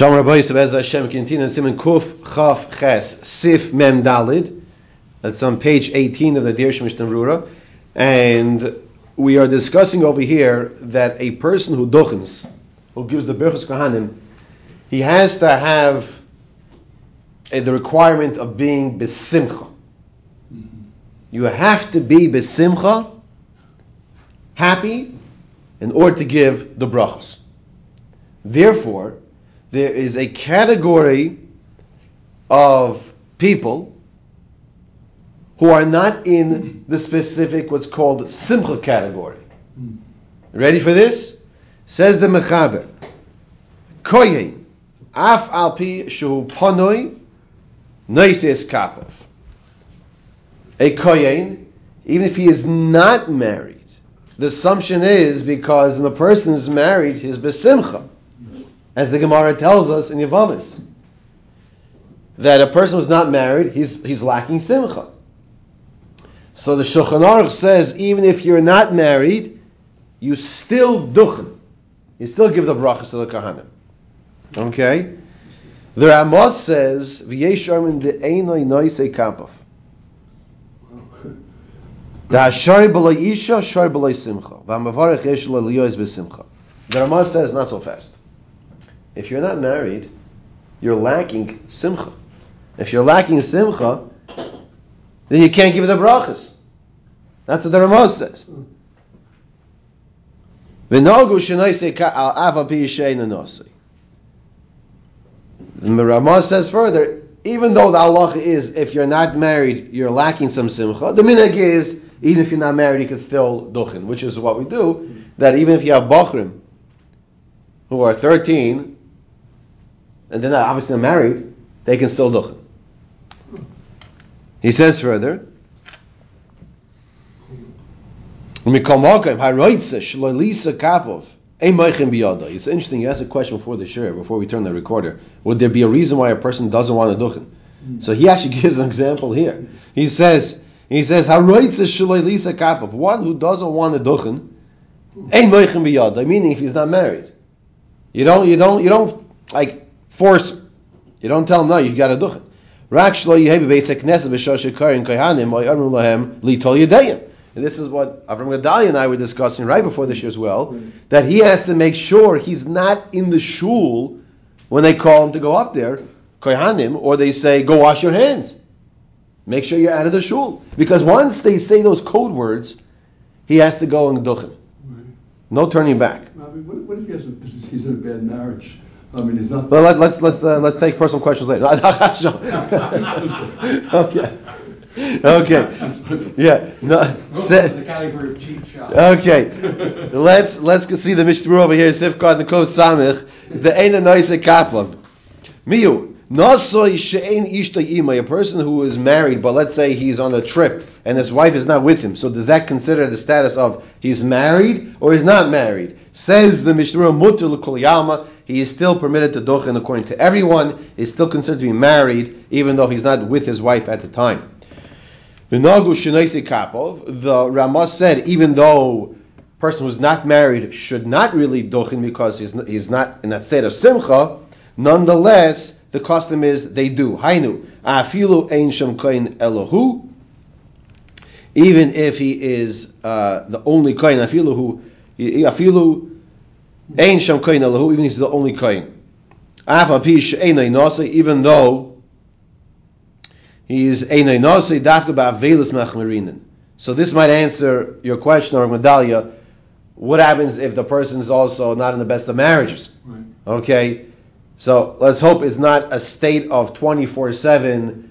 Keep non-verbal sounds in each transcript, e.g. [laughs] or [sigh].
Shalom Rabbi Hashem Kintin and Simon Kuf Chaf Ches Sif Mem Dalid. That's on page 18 of the Dirshu Mishnah Brura. And we are discussing over here that a person who dochens, who gives the Berchus Kohanim, he has to have a, the requirement of being besimcha. You have to be besimcha, happy, in order to give the brachos. Therefore, there is a category of people who are not in the specific what's called simcha category. Hmm. Ready for this? Says the Mechaber. Koyin, af alpi shu panoi, noises kapov. A koyin, even if he is not married, the assumption is because when the person is married, he's besimcha as the Gemara tells us in Yavamis, that a person who's not married, he's, he's lacking simcha. So the Shulchan Aruch says, even if you're not married, you still duchen. You still give the brachas to the kahanim. Okay? The Ramah says, V'yesh armin de einoi noise kampaf. [laughs] Da shari b'loi isha, shari b'loi simcha. V'amavarech yesh lo b'simcha. The Ramah says, not so fast. If you're not married, you're lacking simcha. If you're lacking simcha, then you can't give the brachas. That's what the Ramah says. The Ramah says further, even though the Allah is, if you're not married, you're lacking some simcha, the minhag is, even if you're not married, you can still duchen, which is what we do, that even if you have bachrim who are 13, and they're not obviously not married, they can still duchen. He says further, it's interesting, you asked a question before the share, before we turn the recorder. Would there be a reason why a person doesn't want to duchen? Mm. So he actually [laughs] gives an example here. He says, he says, One who doesn't want to duchen, meaning if he's not married. You don't, you don't, you don't, like, force him. You don't tell him, no, you got to duchen. Rak shlo yehebi beis knesset b'shoshe karin kohanim or amru lahem litol yedayim. And this is what Avram Gedalia and I were discussing right before this year as well, that he has to make sure he's not in the shul when they call him to go up there, kohanim, or they say, go wash your hands. Make sure you're out of the shul. Because once they say those code words, he has to go and duchen. No turning back. What if he has a, [laughs] he's in a bad marriage? I mean, he's not. Well, let, us let's uh, let's take personal questions later. [laughs] [laughs] okay. Okay. Yeah. No. Okay. Let's let's see the Mishnah over here. Sifkad Nekos Samich. The Eina Noise Kaplan. Miu. Nasoi she'ein ishta ima, a person who is married, but let's say he's on a trip and his wife is not with him. So does that consider the status of he's married or he's not married? Says the Mishnah Mutter Yama, he is still permitted to dochen according to everyone. is still considered to be married, even though he's not with his wife at the time. The Ramah said, even though person who's not married should not really dochen because he's he's not in that state of simcha, nonetheless, the custom is they do. Hainu, afilu ein koin elohu. Even if he is uh, the only koin, afilu hu, afilu ein shem koin elohu, even if he's the only koin. Afa pish einay nasa, even though he is einay nasa, dafka ba'avelis machmarinin. So this might answer your question, or medallia. What happens if the person is also not in the best of marriages? Right. Okay, so let's hope it's not a state of 24 7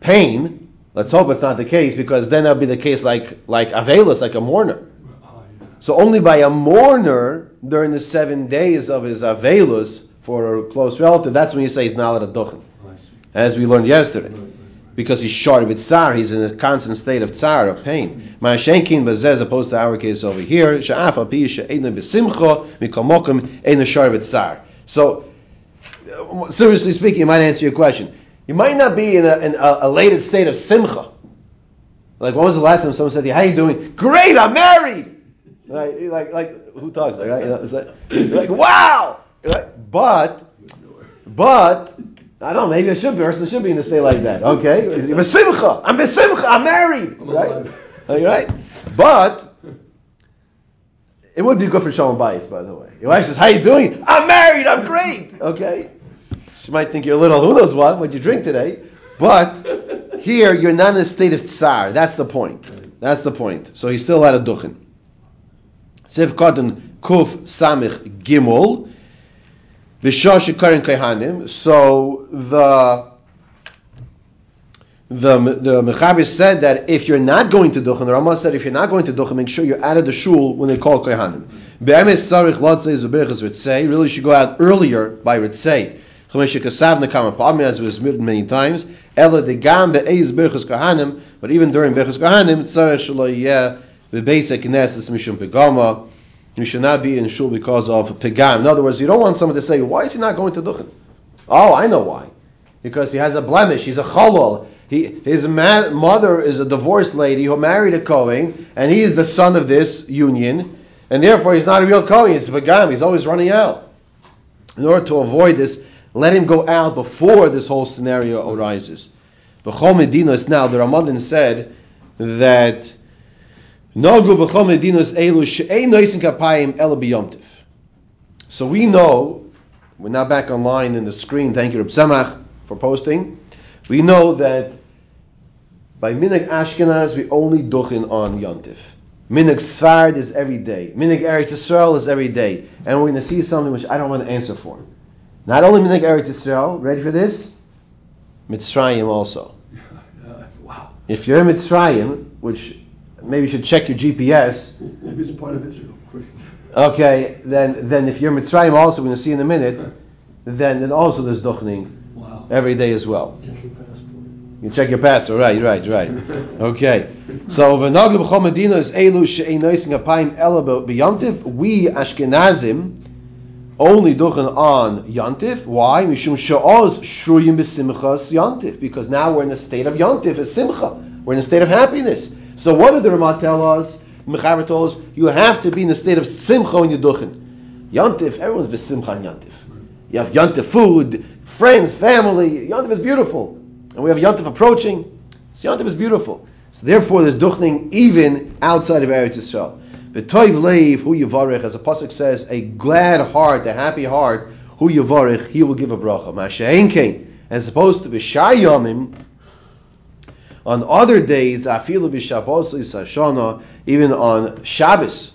pain. Let's hope it's not the case because then that'll be the case like, like Avelus, like a mourner. So only by a mourner during the seven days of his Avelus for a close relative, that's when you say he's not to duchen. As we learned yesterday. Because he's short with tsar, he's in a constant state of tsar, of pain. Ma'ashenkin bazeh, as opposed to our case over here, sha'af al pi she'einu b'simcha, mikomokim einu shor tsar. So, uh, seriously speaking, it might answer your question. You might not be in a, in a elated state of simcha. Like, when was the last time someone said to you, "How are you doing?" Great, I'm married. Right? Like, like who talks? Like, right? You know, it's like, like, wow. But but I don't know. Maybe I should be. Person should be in the say like that. Okay, Besimcha. I'm besimcha. I'm married. Right. All right. But it would be good for shalom bayis, by the way. Your wife says, "How you doing? I'm married. I'm great." Okay. She might think you're a little who knows what what you drink today, but here you're not in a state of tsar. That's the point. That's the point. So he's still at a duchen. Kuf samich gimel. Shekarin kehanim. So the the the Mechaber said that if you're not going to duchen, the Rama said if you're not going to duchen, make sure you're out of the shul when they call kehanim. Be'emes sarich lotzei zubirchas ritzei. Really, you should go out earlier by ritzei. As was written many times. Ela de gam be'ez birchas kehanim. But even during birchas kehanim, tzarich shelo yeh be'beisek knesses mishum pegama. You should not be in shul because of pegam. In other words, you don't want someone to say, why is he not going to duchen? Oh, I know why. Because he has a blemish. He's a cholol. He, his ma- mother is a divorced lady who married a Kohen, and he is the son of this union, and therefore he's not a real Kohen. He's a Pagam. He's always running out. In order to avoid this, let him go out before this whole scenario arises. B'chol Medinas now, the Ramadan said that So we know, we're now back online in the screen, thank you Reb Samach for posting. We know that by Minig Ashkenaz we only duchin on Yontif. Minig Sfard is every day. Minig Eretz Yisrael is every day. And we're going to see something which I don't want to answer for. Not only Minig Eretz Yisrael, ready for this? Mitzrayim also. [laughs] Wow. If you're in Mitzrayim, which maybe you should check your GPS, Maybe it's part of Israel. Okay, then then if you're in Mitzrayim also, we're going to see in a minute, then, then also there's duchening Wow. every day as well. Check your passport. You check your passport, right, right, right. Okay. So v'naglu b'chol medina is elu she'ein noising apayim ela b'yantif. We Ashkenazim only duchen on yantif. Why? Mishum she'oz shruyim b'simchas yantif. Because now we're in a state of yantif, a simcha. We're in a state of happiness. So what did the Ramah tell us? Mechaber told us you have to be in a state of simcha when you duchen. Yantif, everyone's b'simcha on yantif. You have yantif food, friends, family. Yantif is beautiful. And we have Yontif approaching. So Yontif is beautiful. So therefore, there's duchning even outside of Eretz Yisrael. The toiv leiv hu yivarech, as the pasuk says, a glad heart, a happy heart, hu yivarech, he will give a bracha. Masha'en kein, as opposed to b'shayomim, on other days, afilu b'shabos l'isashana, even on Shabbos,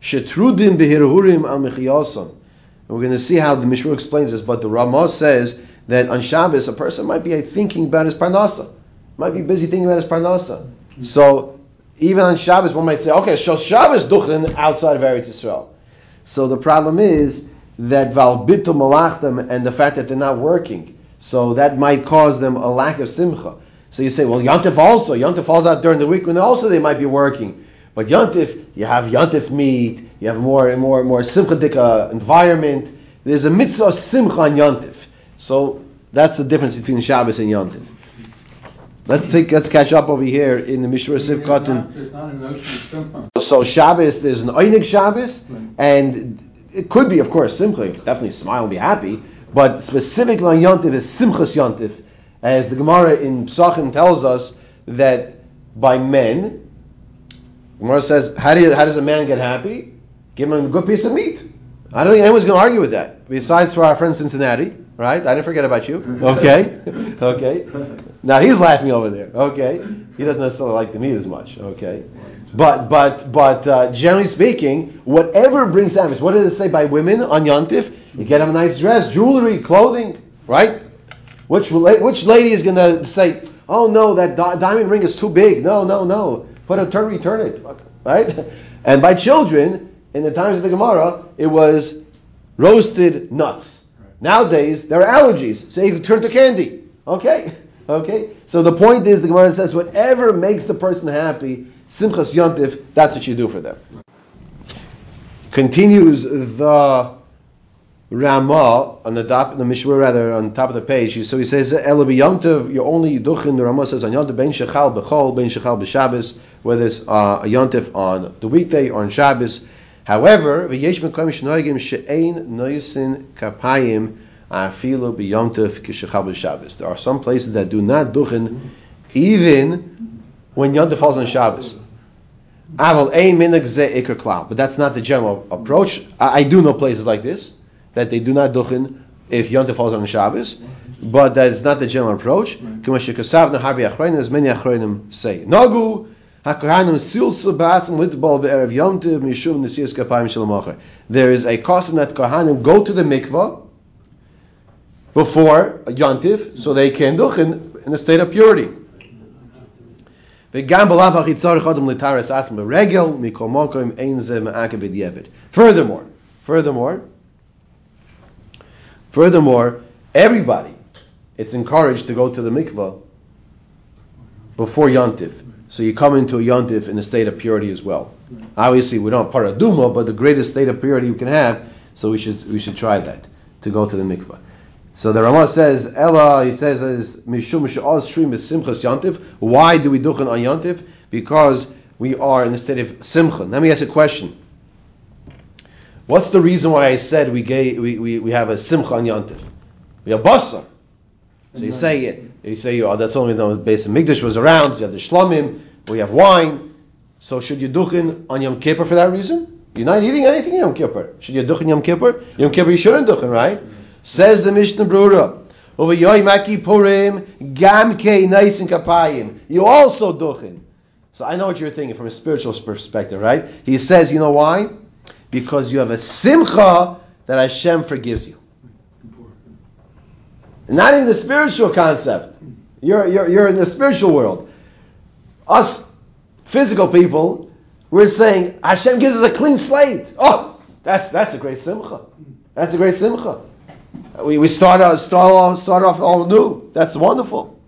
shetrudim b'hirhurim al mechiyason. And we're going to see how the Mishnah explains this, but the Ramah says that on Shabbos a person might be uh, thinking about his parnasa, might be busy thinking about his parnasa. Mm-hmm. So even on Shabbos, one might say, okay, so Shabbos duchen outside of Eretz Yisrael. So the problem is that val bitu malachtim and the fact that they're not working, so that might cause them a lack of simcha. So you say, well, Yontif also, Yontif falls out during the week when also they might be working. But Yontif, you have Yontif meat, you have more more more simchadik uh, environment. There's a mitzvah simcha on Yontif. So that's the difference between Shabbos and Yontif. Let's take let's catch up over here in the Mishnah Sivkot. and- There's not a notion of simcha. So Shabbos, there's an Einig Shabbos, and it could be, of course, Simcha. Definitely smile and be happy. But specifically on Yontif is Simchas Yontif, as the Gemara in Psachim tells us that by men, Gemara says, how, do you, how does a man get happy? Give him a good piece of meat. I don't think anyone's going to argue with that. Besides for our friend Cincinnati, right? I didn't forget about you. Okay, [laughs] okay. Now he's laughing over there. Okay, he doesn't necessarily like the meat as much. Okay, but but but uh, generally speaking, whatever brings happiness. What does it say by women on Yontif? You get them a nice dress, jewelry, clothing, right? Which which lady is going to say, "Oh no, that di- diamond ring is too big"? No, no, no. Put a turn, return it, right? [laughs] And by children, in the times of the Gemara, it was roasted nuts. Nowadays, there are allergies, so you turn to candy. Okay, [laughs] okay. So the point is, the Gemara says, whatever makes the person happy, simchas yontif, that's what you do for them. Continues the Ramah on the top, the Mishnah rather on top of the page. So he says, "Ela b'yontiv, you only duchin." The Ramah says on yontiv ben shechal b'chol ben shechal b'Shabbos, whether it's uh, a yontiv on the weekday or on Shabbos. However, v'yesh b'koyim shnoigim she'ein noisin kapayim Afilu b'yomtiv k'shechabel Shabbos. There are some places that do not duchen even when Yom falls on Shabbos. But that's not the general approach. I, I do know places like this that they do not duchen if Yom falls on Shabbos, but that is not the general approach. K'ma shekasav nahabi achronim, as many achronim say. Nagu hakohanim sil sabatzim litbal be'erev Yom Tov mishum nesiyas kapayim shalom There is a custom that kohanim go to the mikvah before Yontif, so they can duchen in a state of purity. Furthermore, furthermore, furthermore, everybody, it's encouraged to go to the mikvah before Yontif. So you come into a Yontif in a state of purity as well. Obviously, we don't have paraduma, but the greatest state of purity you can have, so we should we should try that to go to the mikvah. So the Ramah says, Ella, he says, is Mishum Sh'oz is Simchas Yantiv. Why do we duchen on Yantiv? Because we are in the state of Simcha. Let me ask a question. What's the reason why I said we gave, we, we, we have a Simcha on Yantiv? We have Basar. So you say, it. you say, oh, that's only the base of Migdash was around, you have the Shlomim, we have wine. So should you duchen on Yom Kippur for that reason? You're not eating anything Yom Kippur. Should you duchen Yom Kippur? Yom Kippur you shouldn't duchen, right? Says the Mishnah Brura. Over Yoy Maki Purim, Gam Ke Nice and Kapayim. You also duchin. So I know what you're thinking from a spiritual perspective, right? He says, you know why? Because you have a simcha that Hashem forgives you. Not even the spiritual concept. You're, you're, you're in the spiritual world. Us physical people, we're saying Hashem gives us a clean slate. Oh, that's that's a great simcha. That's a great simcha. We, we start out start off start off all new. That's wonderful.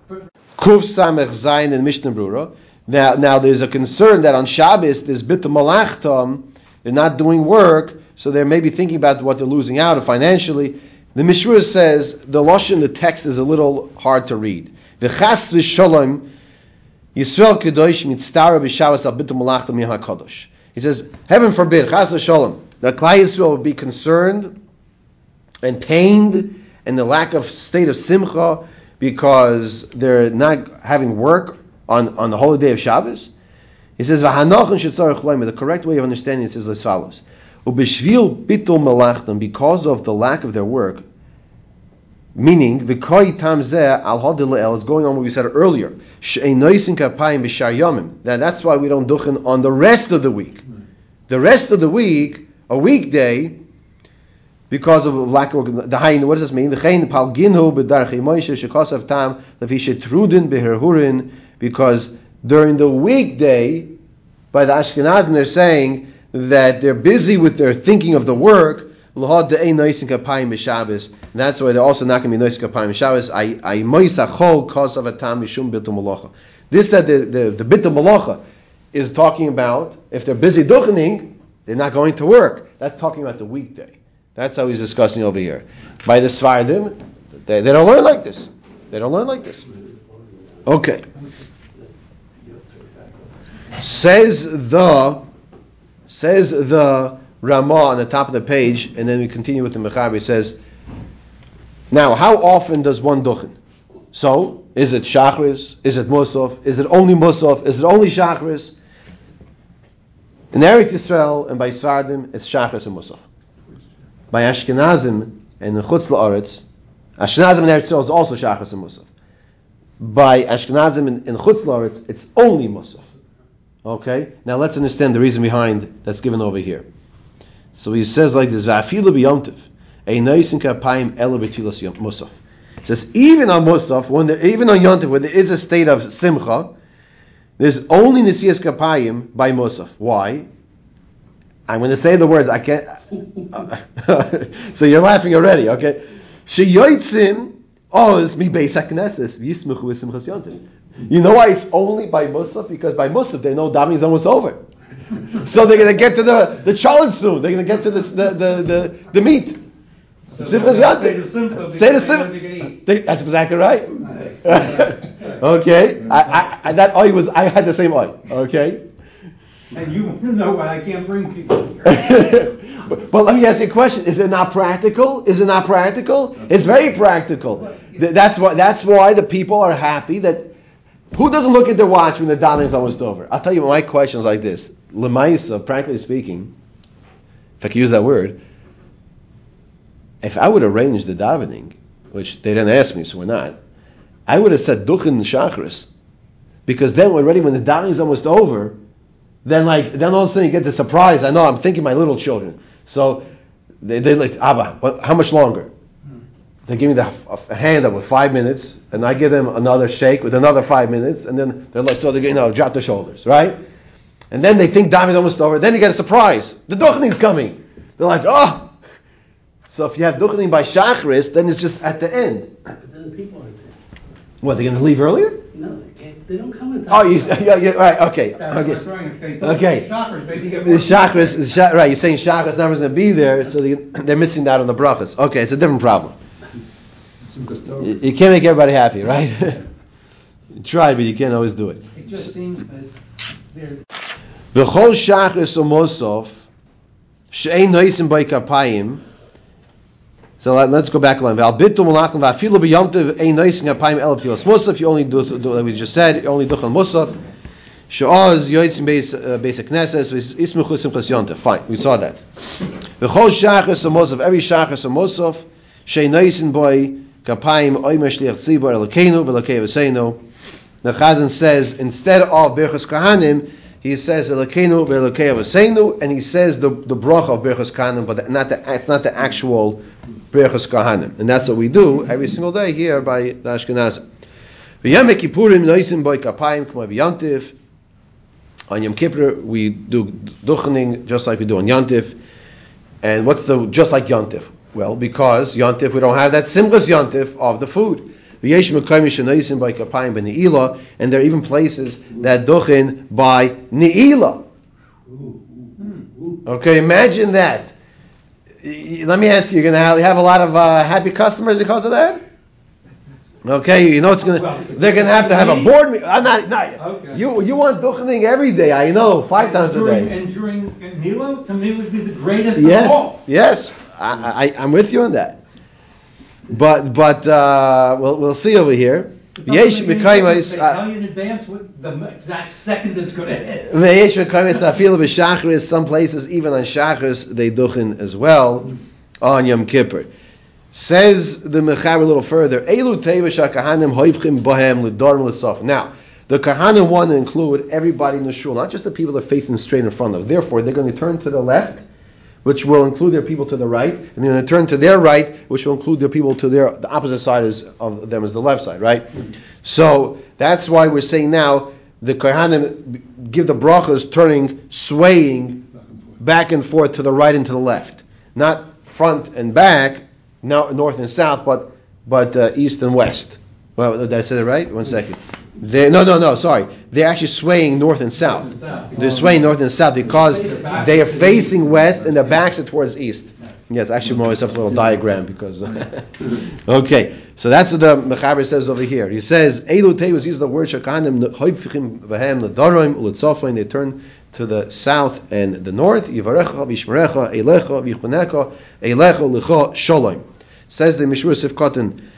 Kuf Samech Zayin and Mishnah Brura. Now, now there's a concern that on Shabbos there's bit of malachtam. They're not doing work, so they're maybe thinking about what they're losing out financially. The Mishnah says the lashon, the text is a little hard to read. He says, heaven forbid, chas v'sholem, that Klai Yisrael would be concerned and pained and the lack of state of simcha because they're not having work on, on the holy day of Shabbos. He says, the correct way of understanding it is as follows. Because of the lack of their work, meaning the al is going on what we said earlier. That that's why we don't duchen on the rest of the week. The rest of the week, a weekday, because of lack of the hain. What does this mean? The. Because during the weekday, by the Ashkenazim, they're saying that they're busy with their thinking of the work. That's why they're also not going to be nois kapayim Shabbos. This that the the, the bitul malacha is talking about. If they're busy duchening, they're not going to work. That's talking about the weekday. That's how he's discussing over here. By the Svardim, they, they don't learn like this. They don't learn like this. Okay. Says the says the Ramah on the top of the page, and then we continue with the Mechaber. He says, now, how often does one duchen? So, is it Shachris? Is it Musaf? Is it only Musaf? Is it only Shachris? In Eretz Yisrael and by Svardim, it's Shachris and Musaf by Ashkenazim and the Chutz La'aretz, Ashkenazim and Eretz Yisrael is also Shachas and Musaf. By Ashkenazim and, and Chutz La'aretz, it's only Musaf. Okay? Now let's understand the reason behind that's given over here. So he says like this, Va'afilu b'yomtiv, a noisin kapayim ela b'tilas Musaf. It says, even on Musaf, when there, even on Yontif, when there is a state of Simcha, there's only Nisias Kapayim by Musaf. Why? I'm going to say the words. I can't. [laughs] so you're laughing already, okay? Sheyoitzim oz mi beis hakneses v'yismuchu v'simchas yontif. You know why it's only by Musaf? Because by Musaf they know Dami is almost over. so they're going to get to the the challah soon. They're going to get to this, the, the, the, the meat. Simchas yontif. Say the simcha. That's exactly right. [laughs] [laughs] okay, I, I, that eye was I had the same eye. Okay. And you [laughs] know why I can't bring people here. but, but let me ask you a question: Is it not practical? Is it not practical? It's very practical. Th- That's why. That's why the people are happy that. Who doesn't look at their watch when the davening is almost over? I'll tell you my question is like this: Lemaisa, practically speaking, if I can use that word, if I would arrange the davening, which they didn't ask me, so we're not, I would have said duchen shachris, because then already when the davening is almost over, then like then all of a sudden you get the surprise. I know I'm thinking my little children, so they they like Abba, what, how much longer? They give me the a hand up with five minutes, and I give them another shake with another five minutes, and then they're like so they're, you know drop their shoulders, right? And then they think davening's almost over. Then they get a surprise. The duchening's coming. They're like, oh. So if you have duchening by shachris, then it's just at the end. But then people aren't there. What? They're going to leave earlier? No, they can't. They don't come in. Oh, you, yeah, yeah, right, okay, That's what I was okay. trying to say. Okay. Shoppers, they get The more- chakras, the sha- right? You're saying chakras never going to be there, so they, they're missing out on the brachas. Okay, it's a different problem. You, can't make everybody happy, right? [laughs] try, but you can't always do it. It just seems that they're V'chol shachris o she'ein noisim by kapayim. So let, us go back a line. V'al bitul malachim v'afilu b'yomtiv ein noisim kapayim el tilos mosov. You only do, do like we just said. You only do on mosov. She'oz yoitzim beis uh, beis knesses v'ismuchu simchas yontiv. Fine, we saw that. V'chol shachris o mosov. Every shachris o mosov she'ein noisim by kapayim oimer tzibor elokeinu v'elokei v'seinu. The Chazan says instead of Berchus Kahanim, he says Elokeinu ve'Elokei Avosenu, and he says the the bracha of Berchus Kahanim, but not the it's not the actual Berchus Kahanim, and that's what we do every single day here by the Ashkenazim. V'Yom Kippurim noisim by kapayim k'mo b'yantiv. On Yom Kippur we do duchening just like we do on Yantif. And what's the just like Yantif? Well, because yontif, we don't have that simchas yontif of the food. V'yesh mekayim shenoisim by kapayim b'ne'ilah, and there are even places that duchen by ne'ilah. Okay, imagine that. Let me ask you, you're gonna have, a lot of uh, happy customers because of that? Okay, you know it's gonna. Well, They're gonna have to have a board meeting. I'm not. not Okay. You you want duchening every day? I know, five times a During- day. And during to me, would be the greatest of Yes, all. yes, I, I, I'm with you on that. But but uh, we'll we'll see over here. Yesh mekayim tell you in advance what the exact second it's going to hit. Ve'yesh mekayim afil b'shachris. Some places even on shachris they duchen as well on Yom Kippur. Says the Mechaber a little further. Elu tevish kahanim hoivchim bohem l'dorim l'sof. Now. The kahanim want to include everybody in the shul, not just the people that are facing straight in front of. Therefore, they're going to turn to the left, which will include their people to the right, and then they're going to turn to their right, which will include their people to their the opposite side is, of them is the left side, right? So that's why we're saying now the kohanim give the brachas turning, swaying back and forth to the right and to the left, not front and back, now north and south, but but uh, east and west. Well, did I say that right? One second. They, no, no, no. Sorry, they're actually swaying north and south. North and south. They're swaying north and south because they are facing west and their backs are towards east. Yes, actually, always have a little diagram because. [laughs] okay, so that's what the Mechaber says over here. He says, "Elu tevus." Are the words shakanim hoipfichim v'hem l'darim u'litzofin. They turn to the south and the north. Yivarecha v'yishmerecha eilecha v'yichuneka eilecha l'cha shalom. Says the Mishmur Sifkotin.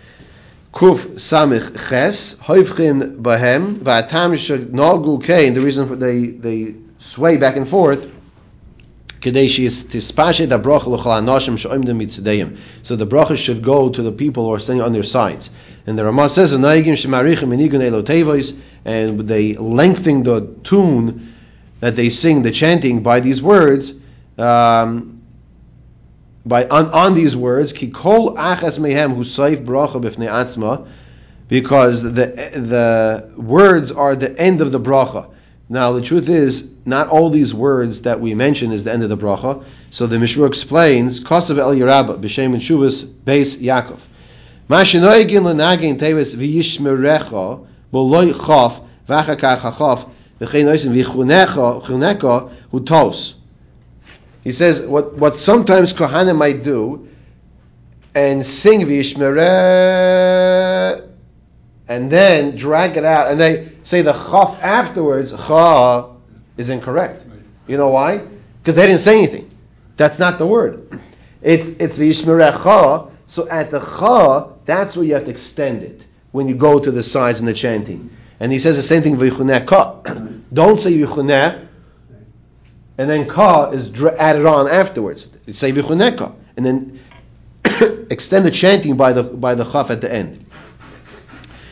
Kuf Samich Ches, Hoivchim Bahem, Vatam Nagu Kain, the reason for they they sway back and forth. So the bracha should go to the people who are standing on their sides. And the Ramah says, and they lengthen the tune that they sing, the chanting by these words. Um, by on, on these words, ki kol achas mehem hu saif bracha b'fnei atzma, because the the words are the end of the bracha. Now the truth is, not all these words that we mention is the end of the bracha. So the Mishnah explains, Kosav El Yerabba b'shem and Shuvas Beis Yaakov. Mashinoigin lenagin teves v'yishmerecha b'loy chof v'achakach hachof v'chein oisim v'chunecha chunecha hu tos. He says what, what sometimes Kohanim might do and sing Vishmere and then drag it out and they say the chaf afterwards, cha is incorrect. You know why? Because they didn't say anything. That's not the word. It's it's v'yishmerecha. So at the cha, that's where you have to extend it when you go to the sides in the chanting. And he says the same thing. [coughs] Don't say yichuneh, and then ka is added on afterwards. You say v'yichuneh ka, and then [coughs] extend the chanting by the by the chaf at the end.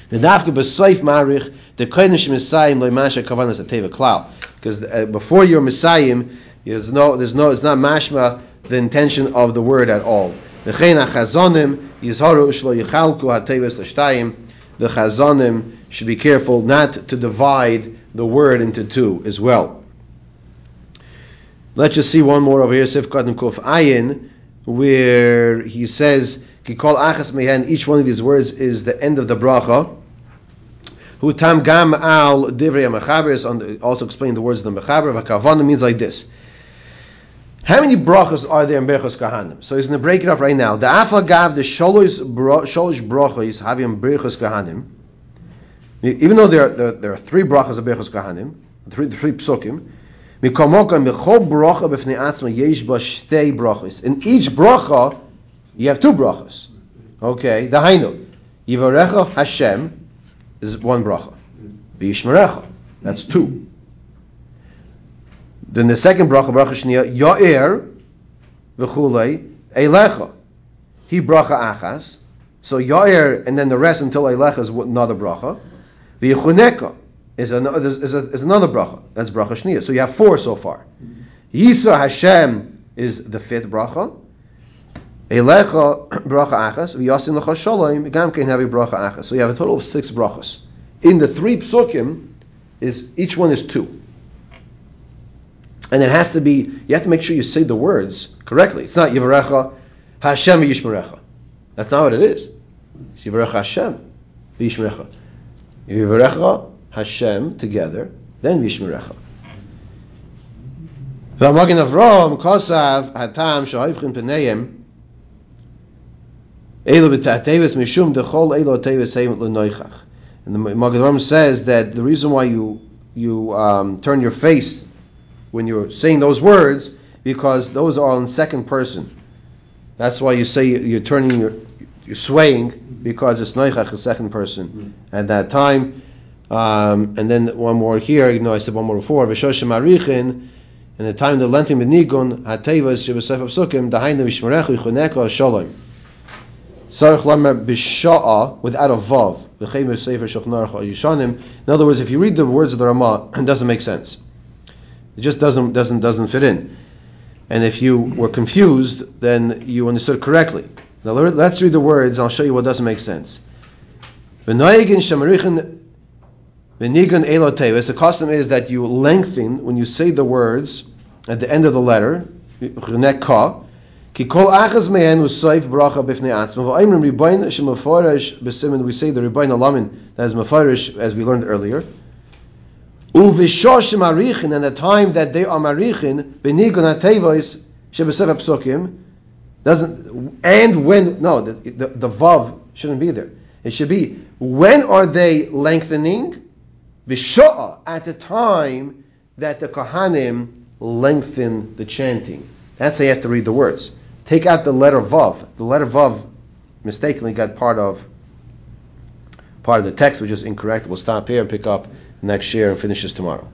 The dafka b'soif marich the kodesh misayim loy masha kavanas teva klal because uh, before you're misayim there's no there's no it's not mashma the intention of the word at all. The chazonim yizharu ushlo yichalku hateves l'shtayim. The chazonim should be careful not to divide the word into two as well. Let's just see one more over here, Sif Kadim Kuf Ayin, where he says, Kikol Achas Mehen, each one of these words is the end of the bracha. Hu tam gam al divrei mechaber also explain the words of the mechaber. Vakavana means like this. How many brachas are there in Berchos Kahanim? So he's going to break it up right now. The afagav the sholosh brachos having Berchos Kahanim. Even though there are, there, there are three brachas of Berchos Kahanim, three three psukim. In each bracha, you have two brachas. Okay, the hainu yivarecha Hashem is one bracha. V'yishmerecha, that's two. Then the second bracha, bracha shniya, Ya'ir, v'chulei, Eilecha. He bracha achas. So Ya'ir, and then the rest until Eilecha is another bracha. V'yichuneka is, an, is, a, is another bracha. That's bracha shniya. So you have four so far. Yisa Hashem is the fifth bracha. Eilecha bracha achas. V'yasin lecha shalom. Gam have a bracha achas. So you have a total of six brachas. In the three psukim, is each one is two. And it has to be, you have to make sure you say the words correctly. It's not Yivarecha Hashem Yishmerecha. That's not what it is. It's Yivarecha Hashem Yishmerecha. Yivarecha Hashem together, then Yishmerecha. V'amagin Avram Kosav Hatam Shahayvchin Peneyim Elo b'ta'teves mishum dechol elo heim l'noichach. And the Avram says that the reason why you you um, turn your face when you're saying those words because those are in second person. That's why you say you're turning your you're swaying because it's noichach, the second person at that time. Um, and then one more here. You know, I said one more before. V'shoshem arichin. In the time the lengthening b'nigun hatevas shebesef psukim dahainu v'shmerechu yichuneka shalom. Sarich lamer without a vav. Shochnarach yishanim. In other words, if you read the words of the Ramah, [clears throat] it doesn't make sense. It just doesn't doesn't doesn't fit in. And if you were confused, then you understood correctly. Now let's read the words. I'll show you what doesn't make sense. The custom is that you lengthen when you say the words at the end of the letter. Ki kol achas mehen usaif bracha b'fnei atzma. V'ayimrim ribayin shem mefarish b'simin. We say the ribayin alamin that is mafarish as we learned earlier. Uvishoshim arichin, and the time that they are marichin, benigun hatevois shebesef psukim, doesn't, and when, no, the, the, the vav shouldn't be there. It should be, when are they lengthening? Visho'a, at the time that the Kohanim lengthen the chanting. That's how you have to read the words. Take out the letter vav. The letter vav mistakenly got part of part of the text, which is incorrect. We'll stop here and pick up next year and finish this tomorrow.